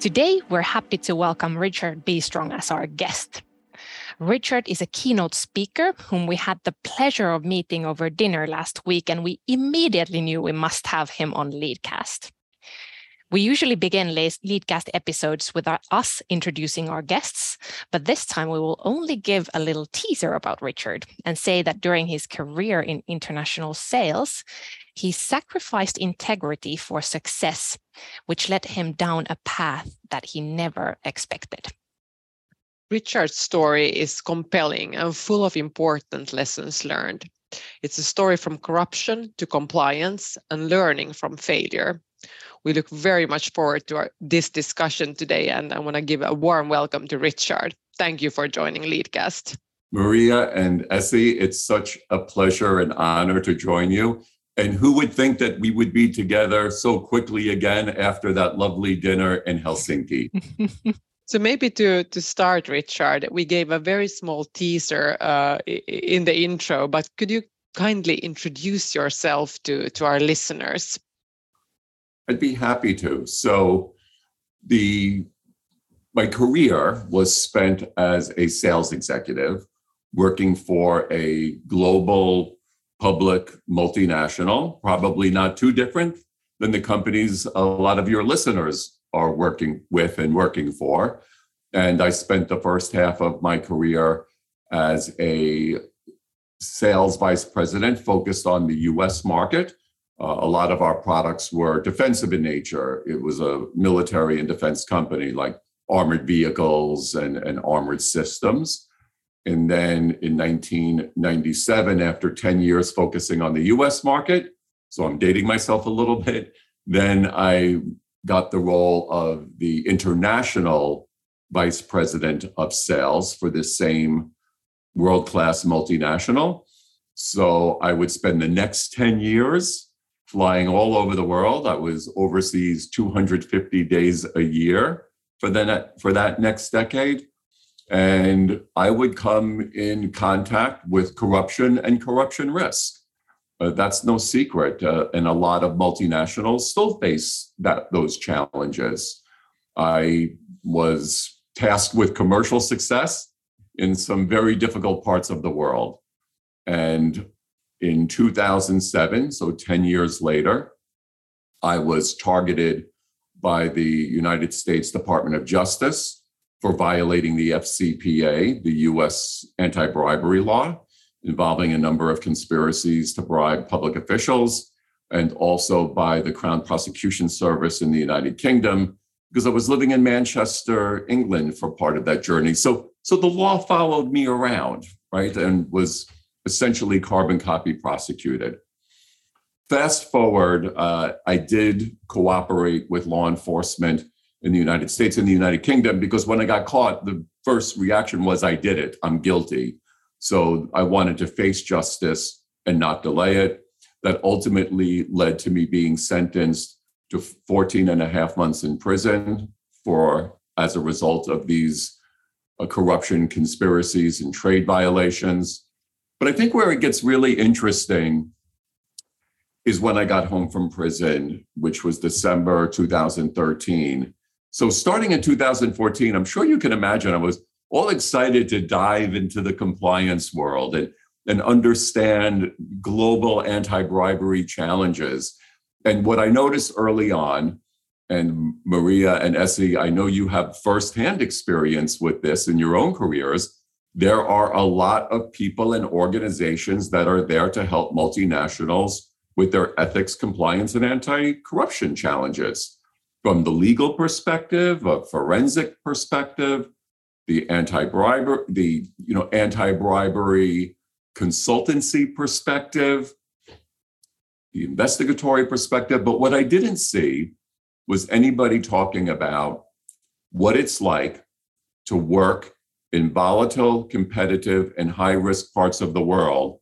Today, we're happy to welcome Richard Bistrong as our guest. Richard is a keynote speaker whom we had the pleasure of meeting over dinner last week, and we immediately knew we must have him on Leadcast. We usually begin Leadcast episodes with us introducing our guests, but this time we will only give a little teaser about Richard and say that during his career in international sales, he sacrificed integrity for success, which led him down a path that he never expected. Richard's story is compelling and full of important lessons learned. It's a story from corruption to compliance and learning from failure. We look very much forward to our, this discussion today, and I want to give a warm welcome to Richard. Thank you for joining Leadcast. Maria and Essi, it's such a pleasure and honor to join you. And who would think that we would be together so quickly again after that lovely dinner in Helsinki? so maybe to to start, Richard, we gave a very small teaser uh, in the intro, but could you kindly introduce yourself to to our listeners? I'd be happy to. So the my career was spent as a sales executive working for a global public multinational, probably not too different than the companies a lot of your listeners are working with and working for. And I spent the first half of my career as a sales vice president focused on the US market uh, a lot of our products were defensive in nature. It was a military and defense company like armored vehicles and, and armored systems. And then in 1997, after 10 years focusing on the US market, so I'm dating myself a little bit, then I got the role of the international vice president of sales for this same world class multinational. So I would spend the next 10 years flying all over the world. I was overseas 250 days a year for that for that next decade. And I would come in contact with corruption and corruption risk. Uh, that's no secret. Uh, and a lot of multinationals still face that those challenges. I was tasked with commercial success in some very difficult parts of the world. And in 2007, so 10 years later, I was targeted by the United States Department of Justice for violating the FCPA, the US anti bribery law, involving a number of conspiracies to bribe public officials, and also by the Crown Prosecution Service in the United Kingdom, because I was living in Manchester, England for part of that journey. So, so the law followed me around, right, and was essentially carbon copy prosecuted. Fast forward, uh, I did cooperate with law enforcement in the United States and the United Kingdom because when I got caught, the first reaction was, I did it, I'm guilty. So I wanted to face justice and not delay it. That ultimately led to me being sentenced to 14 and a half months in prison for as a result of these uh, corruption conspiracies and trade violations. But I think where it gets really interesting is when I got home from prison, which was December 2013. So starting in 2014, I'm sure you can imagine I was all excited to dive into the compliance world and, and understand global anti bribery challenges. And what I noticed early on, and Maria and Essi, I know you have firsthand experience with this in your own careers, there are a lot of people and organizations that are there to help multinationals with their ethics, compliance, and anti corruption challenges. From the legal perspective, a forensic perspective, the anti bribery, the you know anti bribery consultancy perspective, the investigatory perspective. But what I didn't see was anybody talking about what it's like to work in volatile, competitive, and high risk parts of the world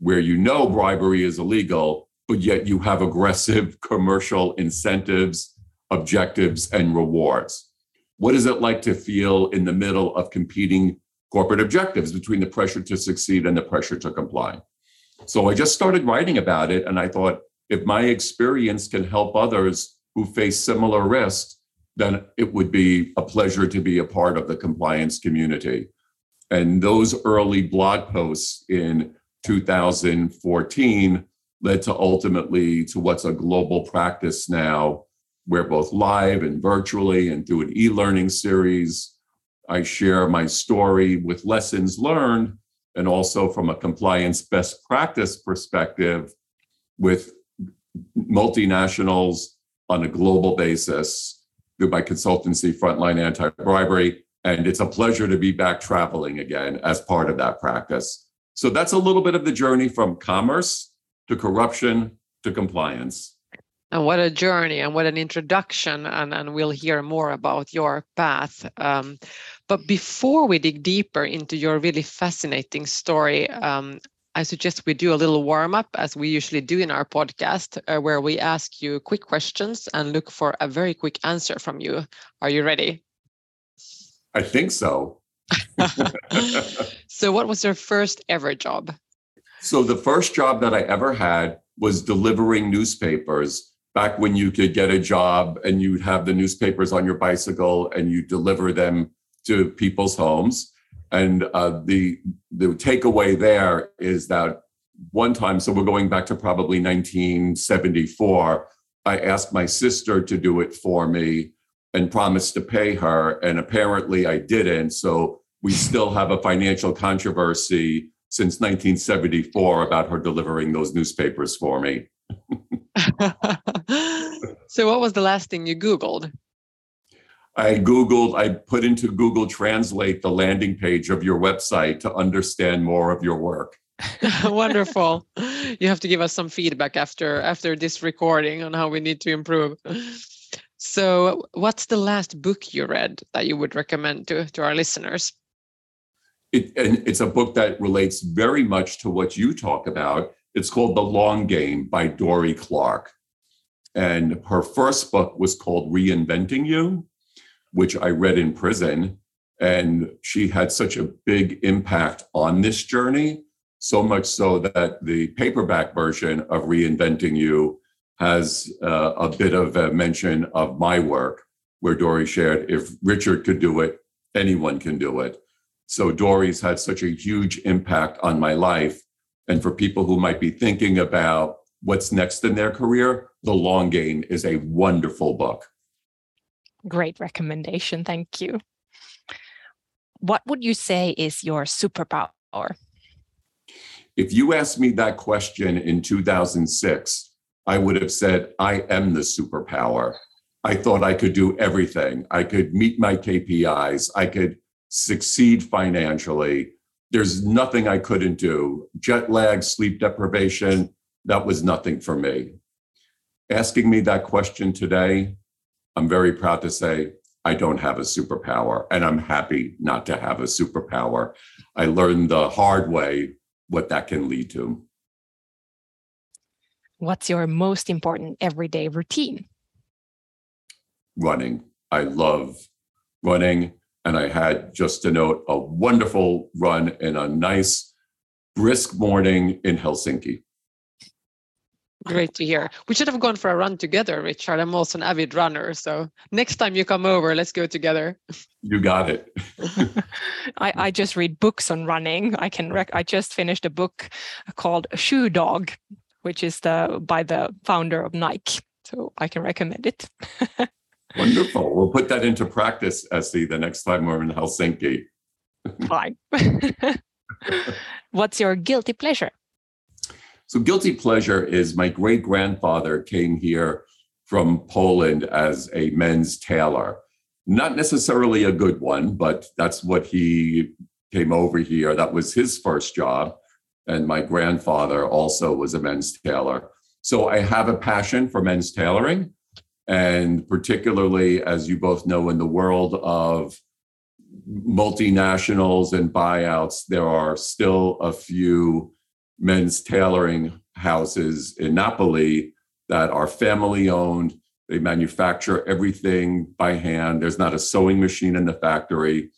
where you know bribery is illegal, but yet you have aggressive commercial incentives, objectives, and rewards. What is it like to feel in the middle of competing corporate objectives between the pressure to succeed and the pressure to comply? So I just started writing about it, and I thought if my experience can help others who face similar risks, then it would be a pleasure to be a part of the compliance community. And those early blog posts in 2014 led to ultimately to what's a global practice now, where both live and virtually and through an e-learning series, I share my story with lessons learned and also from a compliance best practice perspective with multinationals on a global basis through my consultancy, Frontline Anti Bribery. And it's a pleasure to be back traveling again as part of that practice. So that's a little bit of the journey from commerce to corruption to compliance. And what a journey and what an introduction. And, and we'll hear more about your path. Um, but before we dig deeper into your really fascinating story, um, I suggest we do a little warm up as we usually do in our podcast, uh, where we ask you quick questions and look for a very quick answer from you. Are you ready? I think so. so, what was your first ever job? So, the first job that I ever had was delivering newspapers back when you could get a job and you'd have the newspapers on your bicycle and you deliver them to people's homes. And uh, the the takeaway there is that one time, so we're going back to probably 1974. I asked my sister to do it for me and promised to pay her, and apparently I didn't. So we still have a financial controversy since 1974 about her delivering those newspapers for me. so, what was the last thing you Googled? I Googled, I put into Google Translate the landing page of your website to understand more of your work. Wonderful. You have to give us some feedback after after this recording on how we need to improve. So, what's the last book you read that you would recommend to, to our listeners? It, and it's a book that relates very much to what you talk about. It's called The Long Game by Dorie Clark. And her first book was called Reinventing You which I read in prison. And she had such a big impact on this journey, so much so that the paperback version of Reinventing You has uh, a bit of a mention of my work, where Dorie shared if Richard could do it, anyone can do it. So Dorie's had such a huge impact on my life. And for people who might be thinking about what's next in their career, The Long Game is a wonderful book. Great recommendation. Thank you. What would you say is your superpower? If you asked me that question in 2006, I would have said, I am the superpower. I thought I could do everything. I could meet my KPIs. I could succeed financially. There's nothing I couldn't do. Jet lag, sleep deprivation, that was nothing for me. Asking me that question today, I'm very proud to say I don't have a superpower, and I'm happy not to have a superpower. I learned the hard way what that can lead to. What's your most important everyday routine? Running. I love running. And I had, just to note, a wonderful run in a nice, brisk morning in Helsinki. Great to hear. We should have gone for a run together, Richard. I'm also an avid runner. So next time you come over, let's go together. You got it. I, I just read books on running. I can rec- I just finished a book called Shoe Dog, which is the by the founder of Nike. So I can recommend it. Wonderful. We'll put that into practice, Essi, the next time we're in Helsinki. Fine. What's your guilty pleasure? So, guilty pleasure is my great grandfather came here from Poland as a men's tailor. Not necessarily a good one, but that's what he came over here. That was his first job. and my grandfather also was a men's tailor. So I have a passion for men's tailoring. And particularly, as you both know, in the world of multinationals and buyouts, there are still a few men's tailoring houses in Napoli that are family owned. They manufacture everything by hand. There's not a sewing machine in the factory.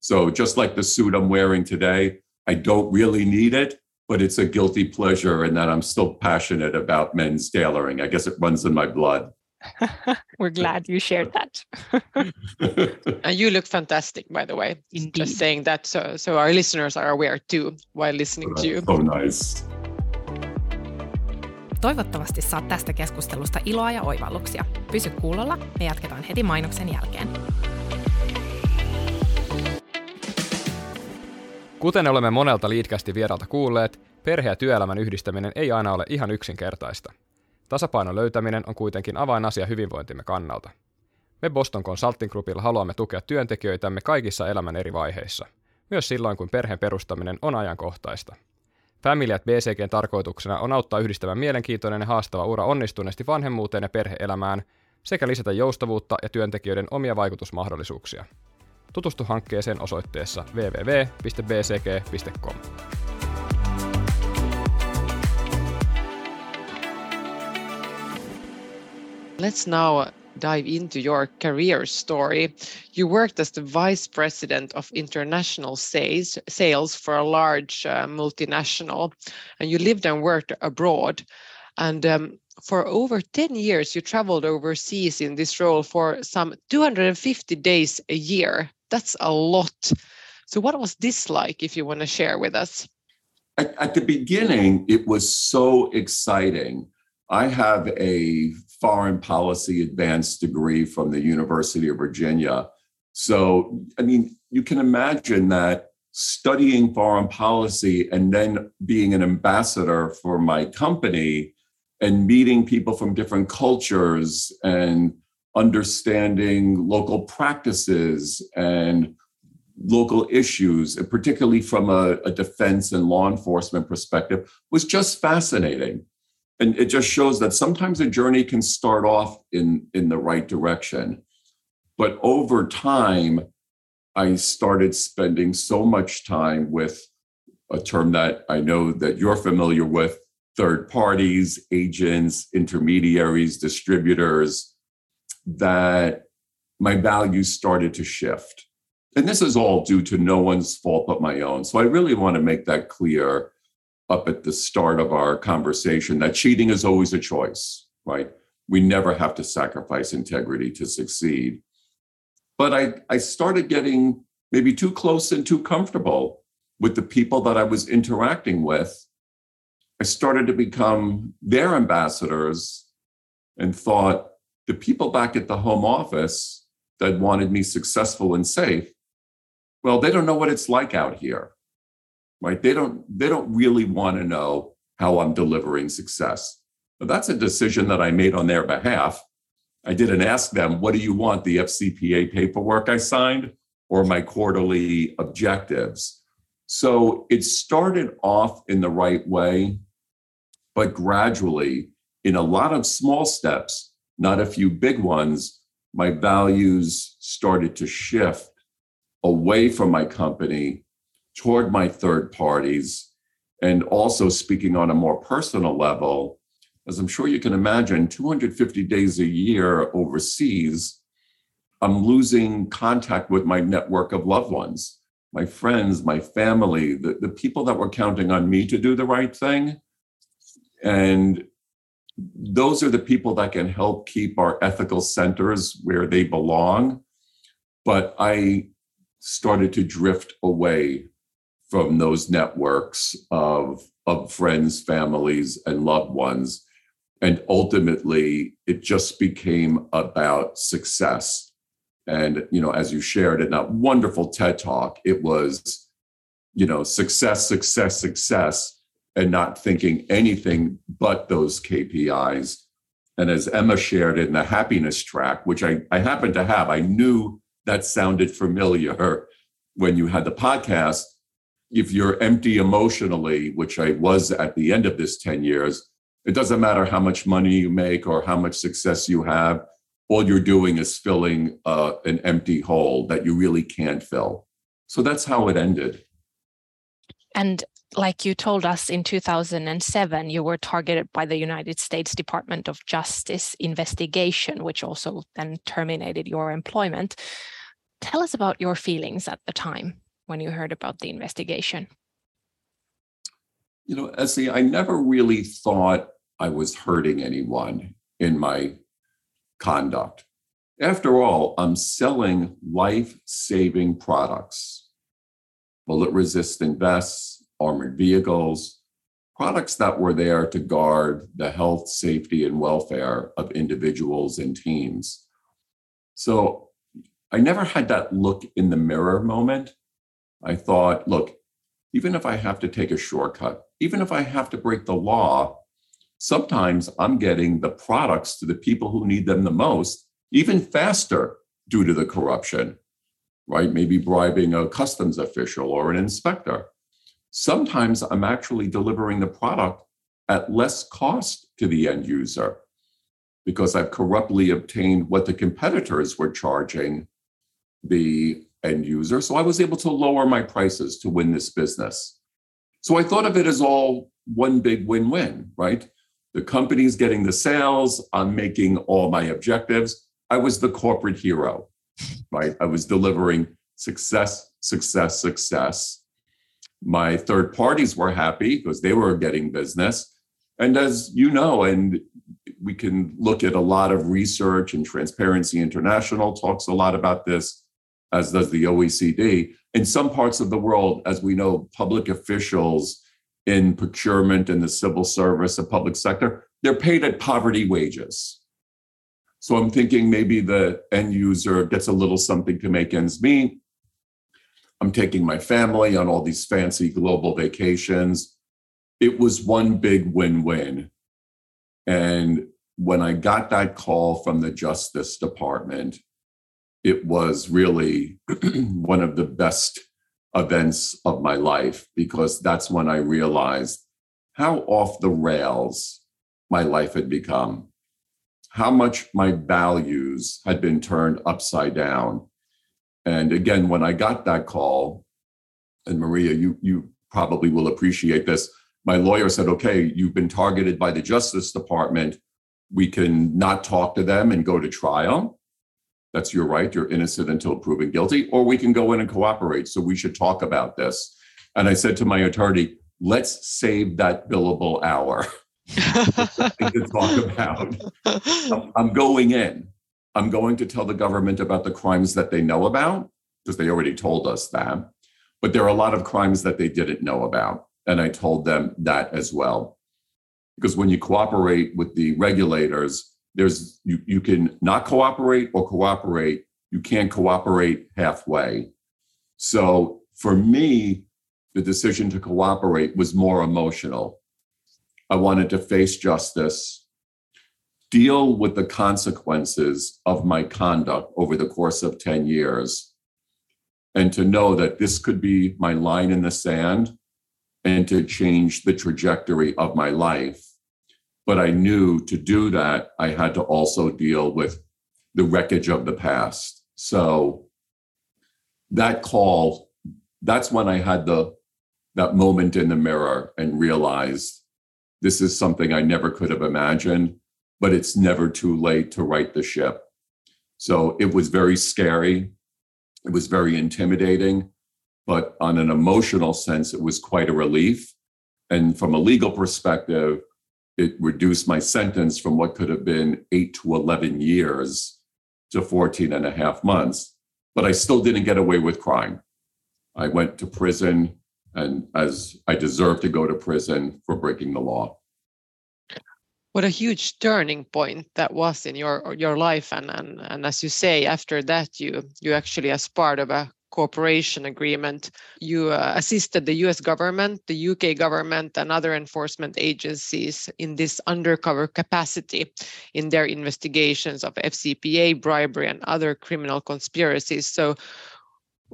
So, just like the suit I'm wearing today, I don't really need it, but it's a guilty pleasure and that I'm still passionate about men's tailoring. I guess it runs in my blood. We're glad you shared that. and you look fantastic, by the way. Indeed. Just saying that so, so our listeners are aware too while listening to you. So nice. Toivottavasti saat tästä keskustelusta iloa ja oivalluksia. Pysy kuulolla, me jatketaan heti mainoksen jälkeen. Kuten olemme monelta liitkästi vieralta kuulleet, perhe- ja työelämän yhdistäminen ei aina ole ihan yksinkertaista. Tasapainon löytäminen on kuitenkin avainasia hyvinvointimme kannalta. Me Boston Consulting Groupilla haluamme tukea työntekijöitämme kaikissa elämän eri vaiheissa, myös silloin kun perheen perustaminen on ajankohtaista. Family at BCGn tarkoituksena on auttaa yhdistämään mielenkiintoinen ja haastava ura onnistuneesti vanhemmuuteen ja perheelämään sekä lisätä joustavuutta ja työntekijöiden omia vaikutusmahdollisuuksia. Tutustu hankkeeseen osoitteessa www.bcg.com. Let's now dive into your career story. You worked as the vice president of international sales, sales for a large uh, multinational, and you lived and worked abroad. And um, for over 10 years, you traveled overseas in this role for some 250 days a year. That's a lot. So, what was this like, if you want to share with us? At, at the beginning, it was so exciting. I have a foreign policy advanced degree from the University of Virginia. So, I mean, you can imagine that studying foreign policy and then being an ambassador for my company and meeting people from different cultures and understanding local practices and local issues, particularly from a, a defense and law enforcement perspective, was just fascinating and it just shows that sometimes a journey can start off in in the right direction but over time i started spending so much time with a term that i know that you're familiar with third parties agents intermediaries distributors that my values started to shift. And this is all due to no one's fault but my own. So i really want to make that clear up at the start of our conversation that cheating is always a choice, right? We never have to sacrifice integrity to succeed. But I, I started getting maybe too close and too comfortable with the people that I was interacting with. I started to become their ambassadors and thought the people back at the home office that wanted me successful and safe, well, they don't know what it's like out here right? They don't they don't really want to know how I'm delivering success. But that's a decision that I made on their behalf. I didn't ask them, what do you want, the FCPA paperwork I signed or my quarterly objectives? So it started off in the right way, but gradually, in a lot of small steps, not a few big ones, my values started to shift away from my company toward my third parties and also speaking on a more personal level as i'm sure you can imagine 250 days a year overseas i'm losing contact with my network of loved ones my friends my family the, the people that were counting on me to do the right thing. And those are the people that can help keep our ethical centers where they belong. But i started to drift away from those networks of of friends, families, and loved ones. And ultimately, it just became about success. And, you know, as you shared in that wonderful TED talk, it was, you know, success, success, success, and not thinking anything but those KPIs. And as Emma shared in the happiness track, which I, I happened to have, I knew that sounded familiar when you had the podcast if you're empty emotionally, which I was at the end of this 10 years, it doesn't matter how much money you make or how much success you have. All you're doing is filling uh, an empty hole that you really can't fill. So that's how it ended. And like you told us in 2007, you were targeted by the United States Department of Justice investigation, which also then terminated your employment. Tell us about your feelings at the time when you heard about the investigation. You know, Essi, I never really thought I was hurting anyone in my conduct. After all, I'm selling life saving products, bullet resistant vests, armored vehicles, products that were there to guard the health, safety, and welfare of individuals and teams. So I never had that look in the mirror moment. I thought, look, even if I have to take a shortcut, even if I have to break the law, sometimes I'm getting the products to the people who need them the most, even faster due to the corruption, right? Maybe bribing a customs official or an inspector. Sometimes I'm actually delivering the product at less cost to the end user because I've corruptly obtained what the competitors were charging the end user. So I was able to lower my prices to win this business. So I thought of it as all one big win win, right? The company's getting the sales, I'm making all my objectives. I was the corporate hero, right? I was delivering success, success, success. My third parties were happy because they were getting business. And as you know, and we can look at a lot of research and Transparency International talks a lot about this as does the OECD. In some parts of the world, as we know, public officials in procurement and the civil service, the public sector, they're paid at poverty wages. So I'm thinking maybe the end user gets a little something to make ends meet. I'm taking my family on all these fancy global vacations. It was one big win win. And when I got that call from the Justice Department, it was really one of the best events of my life because that's when I realized how off the rails my life had become, how much my values had been turned upside down. And again, when I got that call, and Maria, you, you probably will appreciate this, my lawyer said, okay, you've been targeted by the Justice Department. We can not talk to them and go to trial that's your right. You're innocent until proven guilty, or we can go in and cooperate. So we should talk about this. And I said to my attorney, let's save that billable hour to talk about. I'm going in. I'm going to tell the government about the crimes that they know about, because they already told us that. But there are a lot of crimes that they didn't know about. And I told them that as well. Because when you cooperate with the regulators, there's you, you can not cooperate or cooperate. You can't cooperate halfway. So for me the decision to cooperate was more emotional. I wanted to face justice deal with the consequences of my conduct over the course of 10 years and to know that this could be my line in the sand and to change the trajectory of my life but I knew to do that, I had to also deal with the wreckage of the past. So that call, that's when I had the that moment in the mirror and realized this is something I never could have imagined, but it's never too late to right the ship. So it was very scary. It was very intimidating, but on an emotional sense, it was quite a relief. And from a legal perspective, it reduced my sentence from what could have been eight to 11 years to 14 and a half months. But I still didn't get away with crime. I went to prison, and as I deserved to go to prison for breaking the law. What a huge turning point that was in your your life, and and and as you say, after that, you you actually as part of a cooperation agreement. You uh, assisted the US government, the UK government, and other enforcement agencies in this undercover capacity in their investigations of FCPA, bribery, and other criminal conspiracies. So,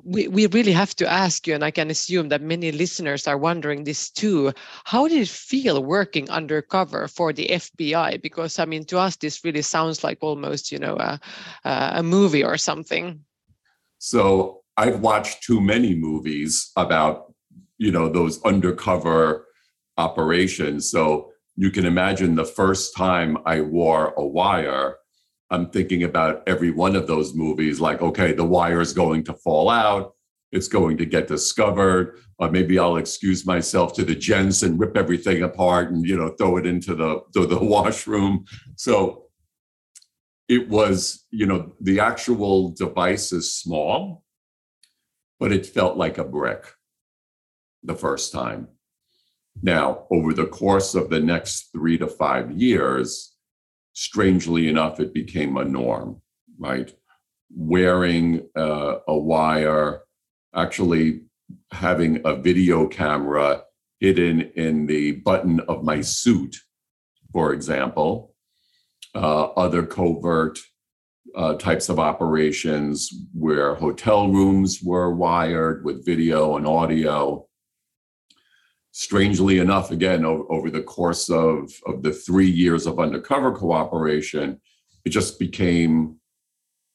we, we really have to ask you, and I can assume that many listeners are wondering this too. How did it feel working undercover for the FBI? Because I mean, to us, this really sounds like almost, you know, a, a movie or something. So I've watched too many movies about, you know, those undercover operations. So you can imagine the first time I wore a wire I'm thinking about every one of those movies like, okay, the wire is going to fall out. It's going to get discovered. Or maybe I'll excuse myself to the gents and rip everything apart and, you know, throw it into the, the, the washroom. So it was, you know, the actual device is small, but it felt like a brick the first time. Now, over the course of the next three to five years, strangely enough, it became a norm, right? Wearing uh, a wire, actually having a video camera hidden in the button of my suit, for example, uh, other covert uh, types of operations where hotel rooms were wired with video and audio strangely enough, again, over, over the course of, of the three years of undercover cooperation, it just became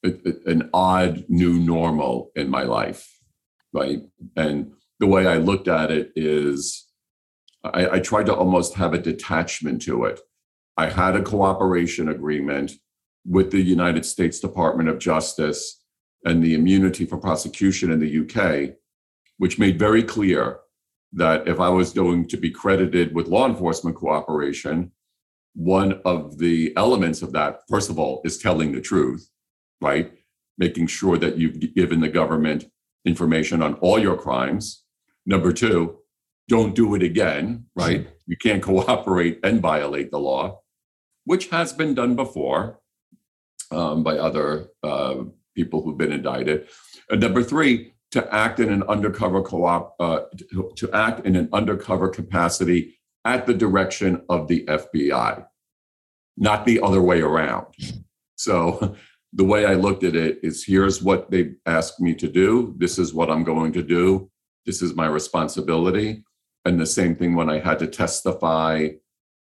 a, a, an odd new normal in my life, right? And the way I looked at it is I, I tried to almost have a detachment to it. I had a cooperation agreement with the United States Department of Justice and the immunity for prosecution in the UK, which made very clear that if I was going to be credited with law enforcement cooperation, one of the elements of that, first of all, is telling the truth, right? Making sure that you've given the government information on all your crimes. Number two, don't do it again, right? You can't cooperate and violate the law, which has been done before um, by other uh, people who've been indicted. And number three, to act in an undercover co-op uh, to, to act in an undercover capacity at the direction of the FBI, not the other way around. So the way I looked at it is here's what they asked me to do. This is what I'm going to do. This is my responsibility. And the same thing when I had to testify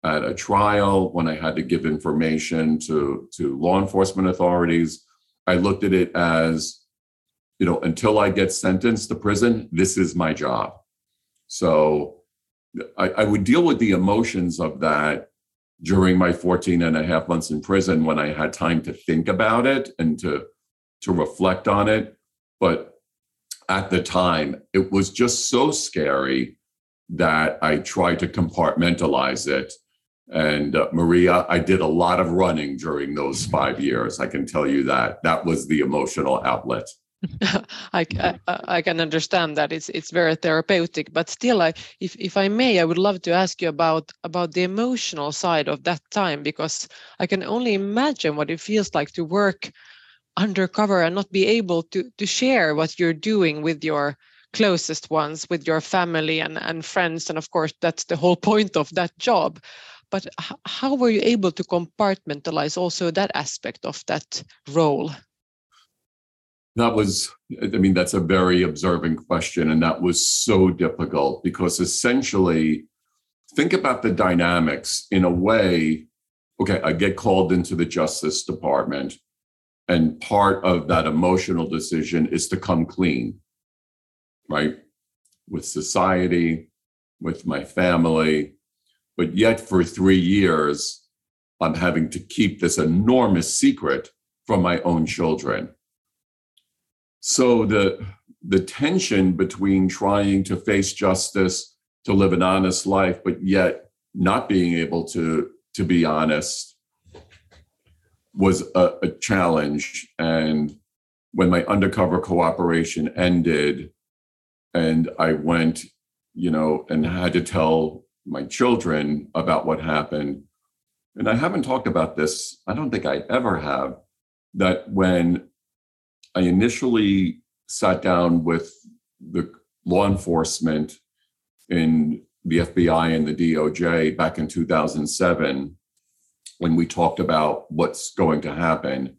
at a trial, when I had to give information to, to law enforcement authorities, I looked at it as you know, until I get sentenced to prison, this is my job. So I, I, would deal with the emotions of that during my 14 and a half months in prison when I had time to think about it and to to reflect on it. But at the time, it was just so scary that I tried to compartmentalize it. And uh, Maria, I did a lot of running during those five years. I can tell you that. That was the emotional outlet. I, I, I, can understand that it's it's very therapeutic, but still, I, if if I may, I would love to ask you about about the emotional side of that time because I can only imagine what it feels like to work undercover and not be able to to share what you're doing with your closest ones, with your family and and friends, and of course that's the whole point of that job. But how were you able to compartmentalize also that aspect of that role? That was, I mean, that's a very observing question. And that was so difficult because essentially, think about the dynamics in a way. Okay, I get called into the Justice Department, and part of that emotional decision is to come clean, right? With society, with my family. But yet, for three years, I'm having to keep this enormous secret from my own children so the the tension between trying to face justice, to live an honest life, but yet not being able to to be honest was a, a challenge. And when my undercover cooperation ended, and I went, you know, and had to tell my children about what happened. And I haven't talked about this, I don't think I ever have, that when I initially sat down with the law enforcement in the FBI and the DOJ back in 2007 when we talked about what's going to happen.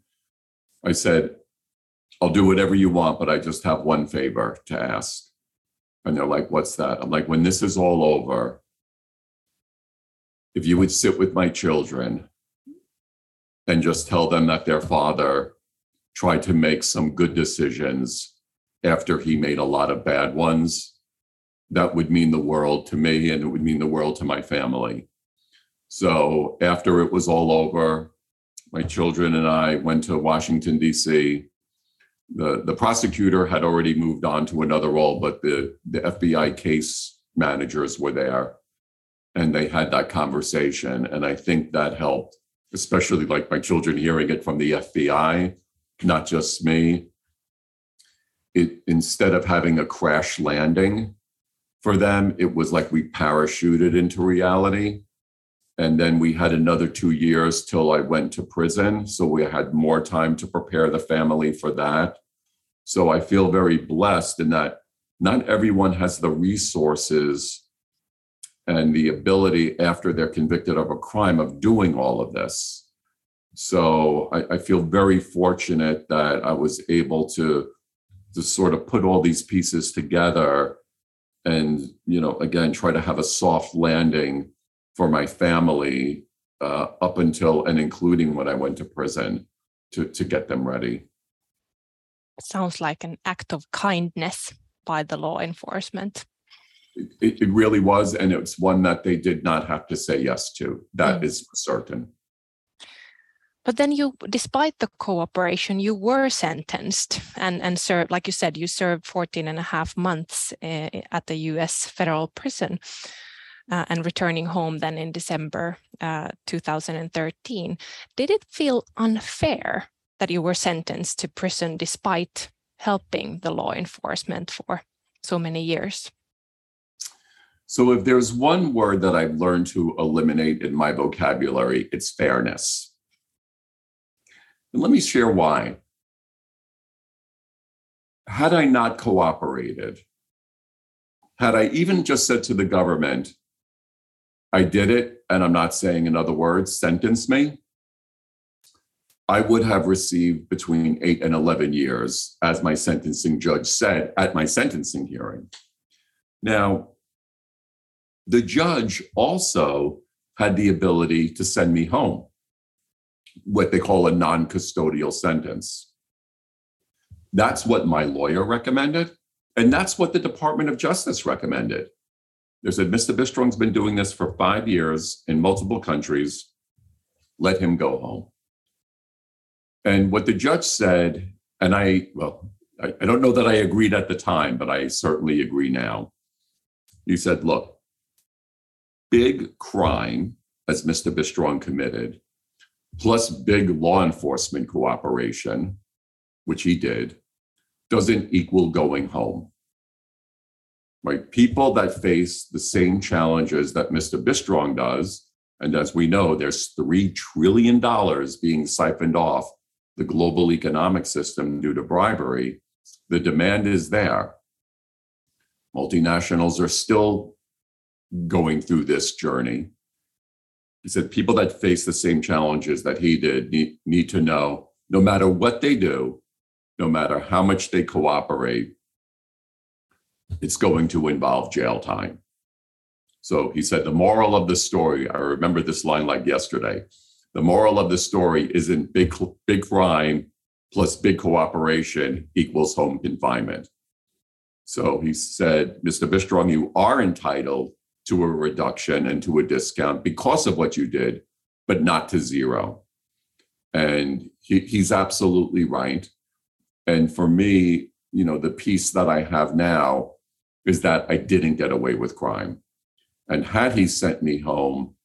I said, I'll do whatever you want, but I just have one favor to ask. And they're like, What's that? I'm like, When this is all over, if you would sit with my children and just tell them that their father tried to make some good decisions after he made a lot of bad ones, that would mean the world to me and it would mean the world to my family. So after it was all over, my children and I went to Washington, D.C. The, the prosecutor had already moved on to another role, but the, the FBI case managers were there and they had that conversation. And I think that helped, especially like my children hearing it from the FBI, not just me. It instead of having a crash landing for them, it was like we parachuted into reality and then we had another two years till I went to prison. So we had more time to prepare the family for that. So I feel very blessed in that not everyone has the resources and the ability after they're convicted of a crime of doing all of this. So I, I feel very fortunate that I was able to, to sort of put all these pieces together and, you know, again, try to have a soft landing for my family uh, up until and including when I went to prison to, to get them ready. Sounds like an act of kindness by the law enforcement. It, it really was, and it's one that they did not have to say yes to. That mm. is certain. But then you, despite the cooperation, you were sentenced and, and served, like you said, you served 14 and a half months uh, at the US federal prison uh, and returning home then in December uh, 2013. Did it feel unfair that you were sentenced to prison despite helping the law enforcement for so many years? So, if there's one word that I've learned to eliminate in my vocabulary, it's fairness. And let me share why. Had I not cooperated, had I even just said to the government, I did it, and I'm not saying in other words, sentence me, I would have received between eight and 11 years, as my sentencing judge said at my sentencing hearing. Now, the judge also had the ability to send me home, what they call a non custodial sentence. That's what my lawyer recommended, and that's what the Department of Justice recommended. They said, Mr. Bistrong's been doing this for five years in multiple countries. Let him go home. And what the judge said, and I, well, I, I don't know that I agreed at the time, but I certainly agree now. He said, look, big crime, as Mr. Bistrong committed, plus big law enforcement cooperation, which he did, doesn't equal going home right? People that face the same challenges that Mr. Bistrong does. And as we know, there's $3 trillion being siphoned off the global economic system due to bribery. The demand is there. Multinationals are still going through this journey. He said people that face the same challenges that he did need, need to know no matter what they do, no matter how much they cooperate, it's going to involve jail time. So he said, the moral of the story, I remember this line like yesterday. The moral of the story isn't big, big crime plus big cooperation equals home confinement. So he said, Mr. Bistrong, you are entitled to a reduction and to a discount because of what you did, but not to zero. And he, he's absolutely right. And for me, you know, the piece that I have now is that I didn't get away with crime. And had he sent me home,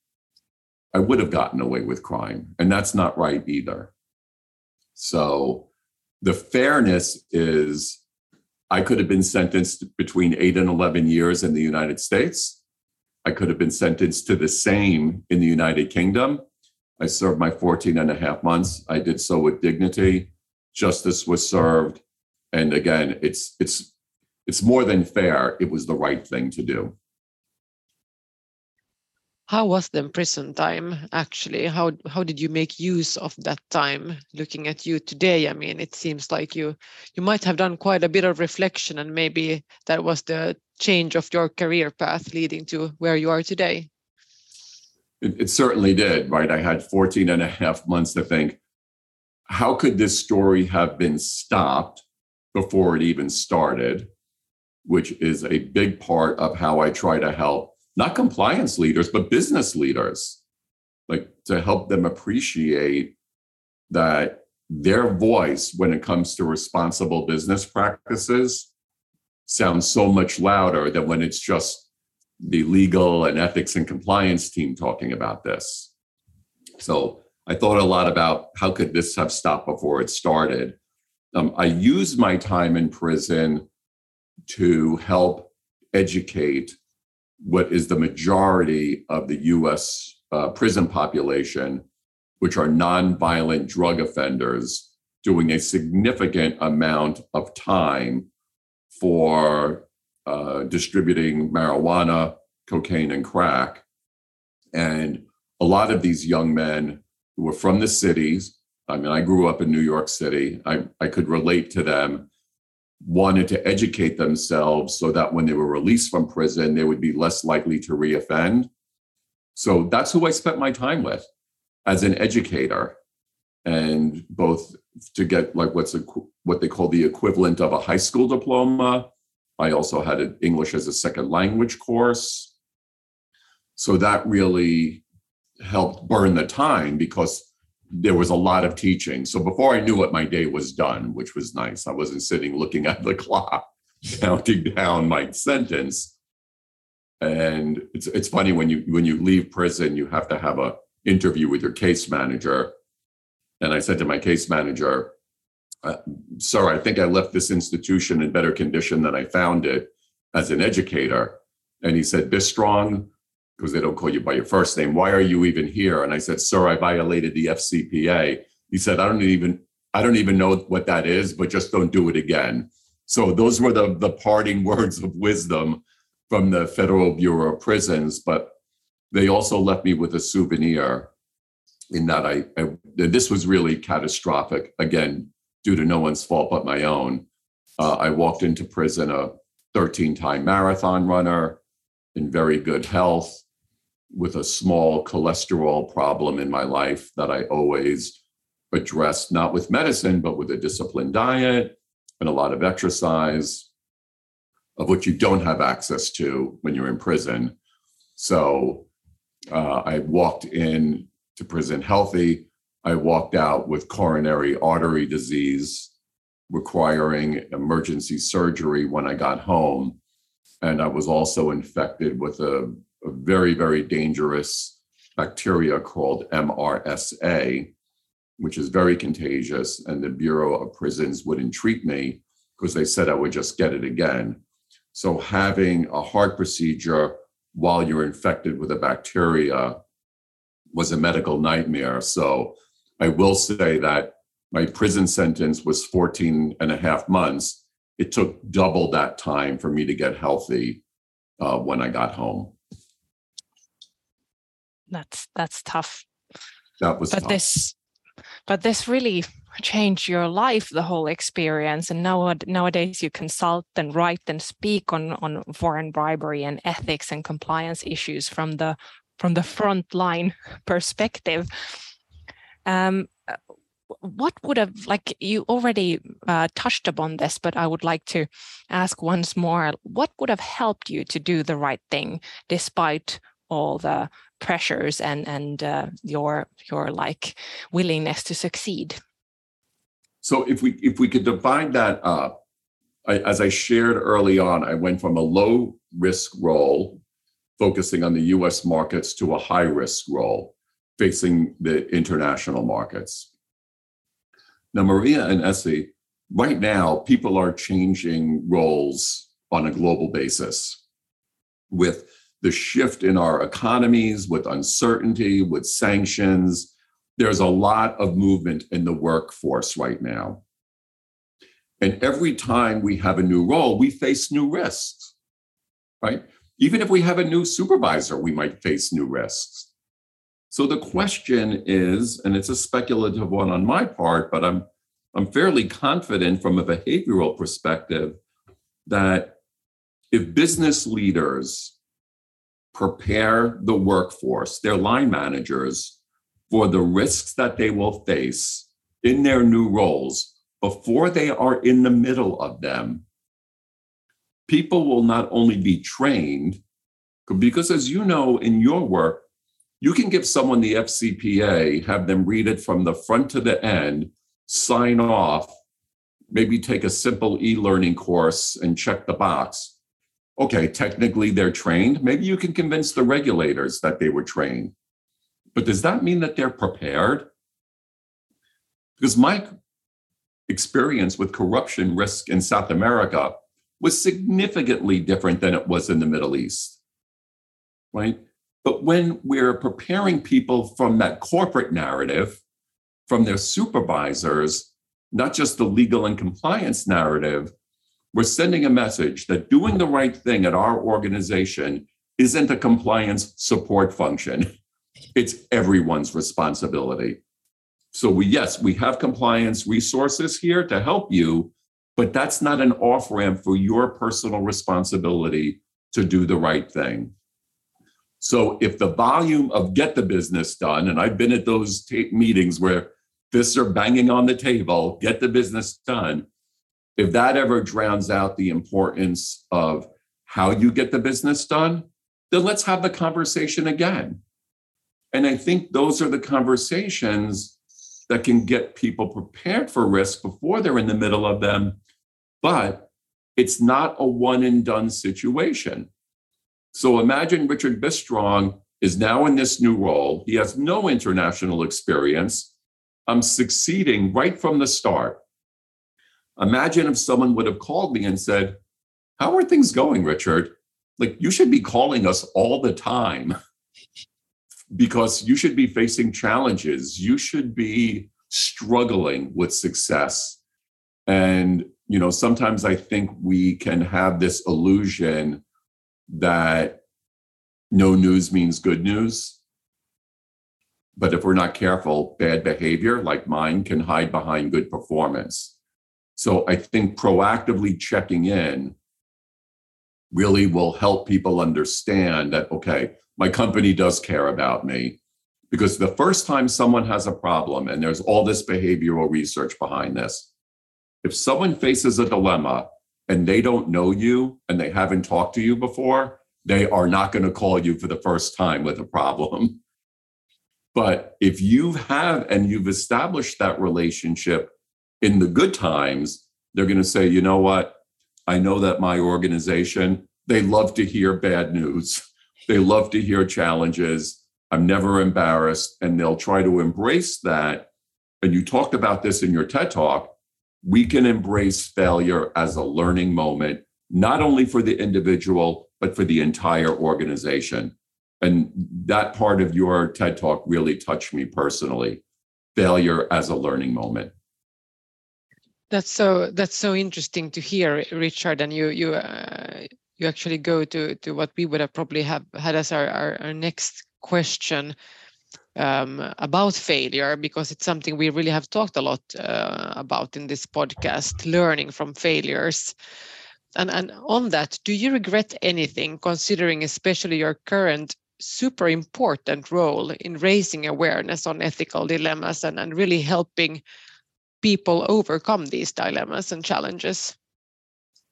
I would have gotten away with crime. And that's not right either. So the fairness is I could have been sentenced between eight and 11 years in the United States. I could have been sentenced to the same in the United Kingdom. I served my 14 and a half months. I did so with dignity. Justice was served. And again, it's it's it's more than fair. It was the right thing to do. how was the prison time actually? How how did you make use of that time? Looking at you today, I mean, it seems like you you might have done quite a bit of reflection, and maybe that was the change of your career path leading to where you are today. It, it certainly did, right? I had 14 and a half months to think, how could this story have been stopped before it even started? Which is a big part of how I try to help not compliance leaders, but business leaders, like to help them appreciate that their voice when it comes to responsible business practices sounds so much louder than when it's just the legal and ethics and compliance team talking about this. So I thought a lot about how could this have stopped before it started. Um, I used my time in prison to help educate what is the majority of the US uh, prison population, which are nonviolent drug offenders, doing a significant amount of time for uh, distributing marijuana, cocaine, and crack. And a lot of these young men who were from the cities, I mean, I grew up in New York City, I, I could relate to them wanted to educate themselves so that when they were released from prison, they would be less likely to reoffend. So that's who I spent my time with as an educator, and both to get like what's a, what they call the equivalent of a high school diploma. I also had an English as a second language course. So that really helped burn the time because there was a lot of teaching. So before I knew it, my day was done, which was nice. I wasn't sitting looking at the clock, counting down my sentence. And it's it's funny when you when you leave prison, you have to have a interview with your case manager. And I said to my case manager, "Sir, I think I left this institution in better condition than I found it as an educator." And he said, "Bistrong, because they don't call you by your first name. Why are you even here? And I said, Sir, I violated the FCPA. He said, I don't even I don't even know what that is, but just don't do it again. So those were the the parting words of wisdom from the Federal Bureau of Prisons. But they also left me with a souvenir in that I, I this was really catastrophic again due to no one's fault but my own. Uh, I walked into prison a 13 time marathon runner in very good health with a small cholesterol problem in my life that I always addressed, not with medicine, but with a disciplined diet and a lot of exercise, of which you don't have access to when you're in prison. So uh, I walked in to prison healthy. I walked out with coronary artery disease requiring emergency surgery when I got home. And I was also infected with a, a very, very dangerous bacteria called MRSA, which is very contagious. And the Bureau of Prisons wouldn't treat me because they said I would just get it again. So having a heart procedure while you're infected with a bacteria was a medical nightmare. So I will say that my prison sentence was 14 and a half months it took double that time for me to get healthy uh, when I got home. That's that's tough. That was but tough. this but this really changed your life the whole experience and now nowadays you consult and write and speak on on foreign bribery and ethics and compliance issues from the from the front line perspective um, what would have like you already uh, touched upon this but i would like to ask once more what would have helped you to do the right thing despite all the pressures and and uh, your your like willingness to succeed? So if we if we could divide that up I, as i shared early on i went from a low risk role focusing on the us markets to a high risk role facing the international markets now, Maria and Essi, right now, people are changing roles on a global basis with the shift in our economies, with uncertainty, with sanctions. There's a lot of movement in the workforce right now. And every time we have a new role, we face new risks, right? Even if we have a new supervisor, we might face new risks. So the question is, and it's a speculative one on my part, but I'm I'm fairly confident from a behavioral perspective that if business leaders prepare the workforce, their line managers, for the risks that they will face in their new roles before they are in the middle of them, people will not only be trained, because as you know in your work, you can give someone the FCPA, have them read it from the front to the end, sign off, maybe take a simple e learning course and check the box. Okay, technically they're trained. Maybe you can convince the regulators that they were trained. But does that mean that they're prepared? Because my experience with corruption risk in South America was significantly different than it was in the Middle East. Right? But when we're preparing people from that corporate narrative, from their supervisors, not just the legal and compliance narrative, we're sending a message that doing the right thing at our organization isn't a compliance support function. It's everyone's responsibility. So we yes, we have compliance resources here to help you, but that's not an off ramp for your personal responsibility to do the right thing. So if the volume of get the business done, and I've been at those t- meetings where fists are banging on the table, get the business done. If that ever drowns out the importance of how you get the business done, then let's have the conversation again. And I think those are the conversations that can get people prepared for risk before they're in the middle of them. But it's not a one and done situation. So imagine Richard Bistrong is now in this new role. He has no international experience. I'm succeeding right from the start. Imagine if someone would have called me and said, How are things going, Richard? Like, you should be calling us all the time because you should be facing challenges. You should be struggling with success. And, you know, sometimes I think we can have this illusion that no news means good news. But if we're not careful, bad behavior like mine can hide behind good performance. So I think proactively checking in really will help people understand that, okay, my company does care about me. Because the first time someone has a problem, and there's all this behavioral research behind this, if someone faces a dilemma and they don't know you and they haven't talked to you before, they are not going to call you for the first time with a problem. But if you have and you've established that relationship in the good times, they're going to say, you know what? I know that my organization, they love to hear bad news. They love to hear challenges. I'm never embarrassed. And they'll try to embrace that. And you talked about this in your TED talk. We can embrace failure as a learning moment, not only for the individual, but for the entire organization. And that part of your TED talk really touched me personally failure as a learning moment. That's so that's so interesting to hear, Richard. And you you uh, you actually go to to what we would have probably have had as our, our, our next question um, about failure because it's something we really have talked a lot uh, about in this podcast learning from failures and and on that do you regret anything considering especially your current super important role in raising awareness on ethical dilemmas and, and really helping people overcome these dilemmas and challenges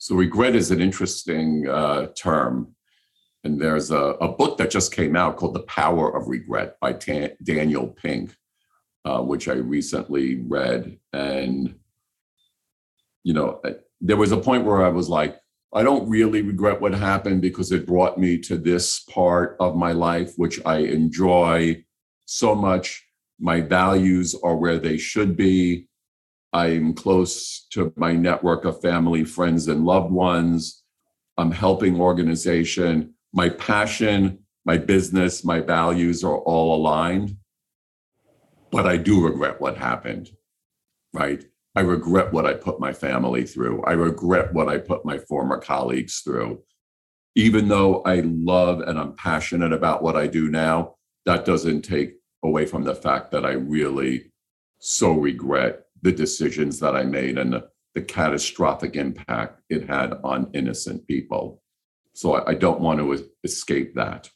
so regret is an interesting uh, term. And there's a, a, book that just came out called The Power of Regret by Ta- Daniel Pink, uh, which I recently read. And, you know, there was a point where I was like, I don't really regret what happened because it brought me to this part of my life, which I enjoy so much. My values are where they should be. I'm close to my network of family, friends, and loved ones. I'm helping organization. My passion, my business, my values are all aligned. But I do regret what happened, right? I regret what I put my family through. I regret what I put my former colleagues through. even though I love and I'm passionate about what I do now, that doesn't take away from the fact that I really so regret the decisions that I made and the, the catastrophic impact it had on innocent people. So I, I don't want to escape that.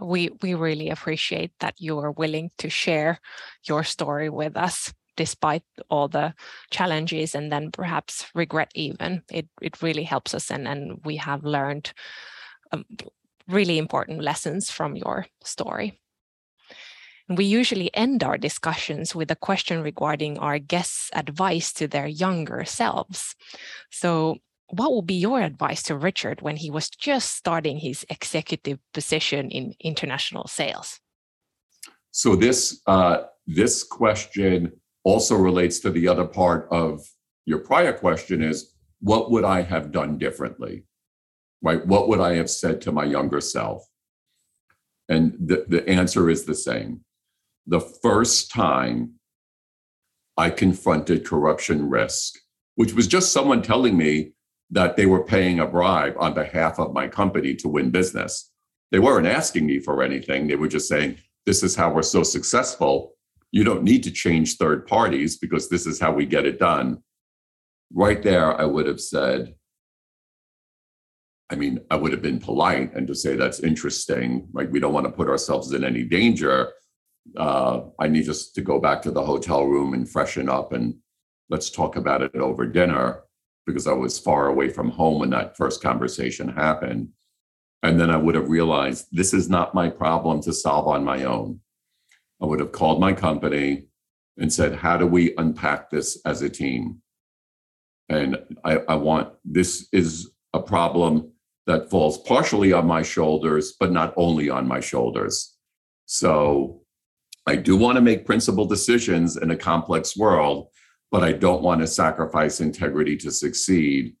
We we really appreciate that you are willing to share your story with us despite all the challenges and then perhaps regret even it it really helps us and and we have learned um, really important lessons from your story we usually end our discussions with a question regarding our guests' advice to their younger selves. So, what would be your advice to Richard when he was just starting his executive position in international sales? So this uh, this question also relates to the other part of your prior question: is what would I have done differently? Right? What would I have said to my younger self? And the, the answer is the same the first time I confronted corruption risk, which was just someone telling me that they were paying a bribe on behalf of my company to win business. They weren't asking me for anything. They were just saying, This is how we're so successful. You don't need to change third parties because this is how we get it done. Right there, I would have said, I mean, I would have been polite and to say that's interesting. Like, we don't want to put ourselves in any danger uh, I need us to go back to the hotel room and freshen up and let's talk about it over dinner because I was far away from home when that first conversation happened. And then I would have realized this is not my problem to solve on my own. I would have called my company and said, How do we unpack this as a team? And I, I want this is a problem that falls partially on my shoulders, but not only on my shoulders. So I do want to make principal decisions in a complex world, but I don't want to sacrifice integrity to succeed.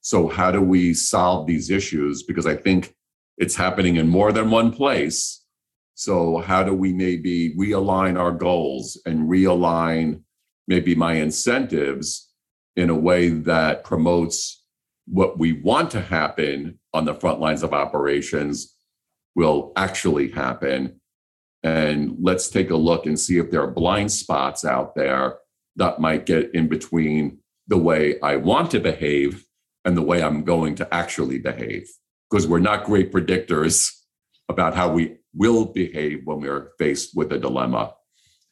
So, how do we solve these issues? Because I think it's happening in more than one place. So, how do we maybe realign our goals and realign maybe my incentives in a way that promotes what we want to happen on the front lines of operations will actually happen and let's take a look and see if there are blind spots out there that might get in between the way I want to behave and the way I'm going to actually behave. Because we're not great predictors about how we will behave when we're faced with a dilemma.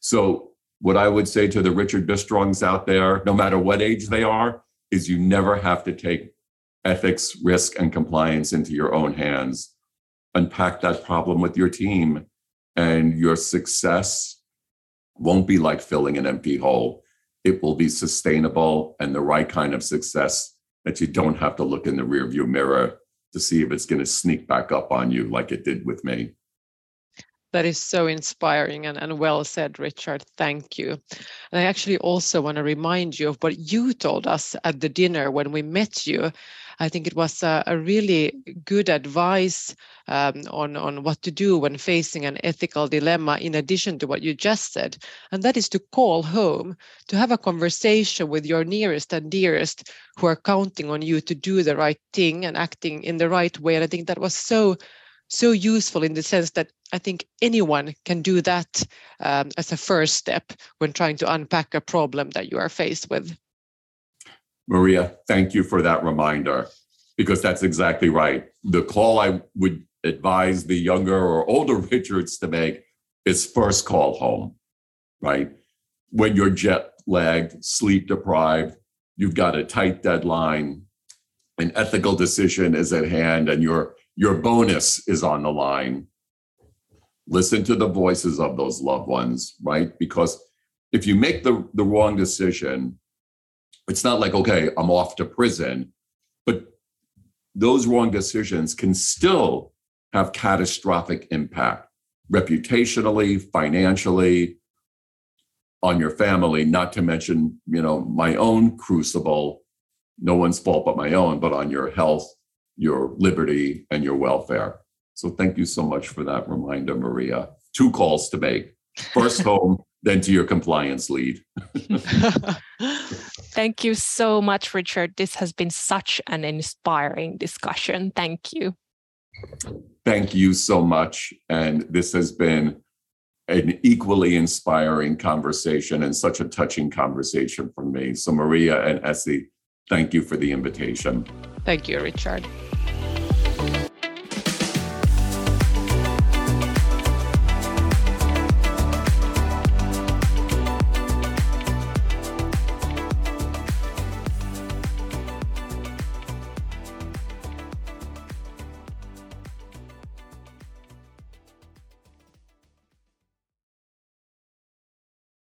So, what I would say to the Richard Bistrongs out there, no matter what age they are, is you never have to take ethics, risk, and compliance into your own hands. Unpack that problem with your team and your success won't be like filling an empty hole. It will be sustainable and the right kind of success that you don't have to look in the rearview mirror to see if it's going to sneak back up on you like it did with me. That is so inspiring and, and well said, Richard. Thank you. And I actually also want to remind you of what you told us at the dinner when we met you I think it was a, a really good advice um, on, on what to do when facing an ethical dilemma, in addition to what you just said. And that is to call home, to have a conversation with your nearest and dearest who are counting on you to do the right thing and acting in the right way. And I think that was so so useful in the sense that I think anyone can do that um, as a first step when trying to unpack a problem that you are faced with. Maria, thank you for that reminder because that's exactly right. The call I would advise the younger or older Richards to make is first call home, right? When you're jet lagged, sleep deprived, you've got a tight deadline, an ethical decision is at hand, and your your bonus is on the line. Listen to the voices of those loved ones, right? Because if you make the, the wrong decision, it's not like, okay, I'm off to prison, but those wrong decisions can still have catastrophic impact reputationally, financially, on your family, not to mention, you know, my own crucible, no one's fault but my own, but on your health, your liberty, and your welfare. So thank you so much for that reminder, Maria. Two calls to make. First home than to your compliance lead. Thank you so much, Richard. This has been such an inspiring discussion. Thank you. Thank you so much. And this has been an equally inspiring conversation and such a touching conversation for me. So, Maria and Essi, thank you for the invitation. Thank you, Richard.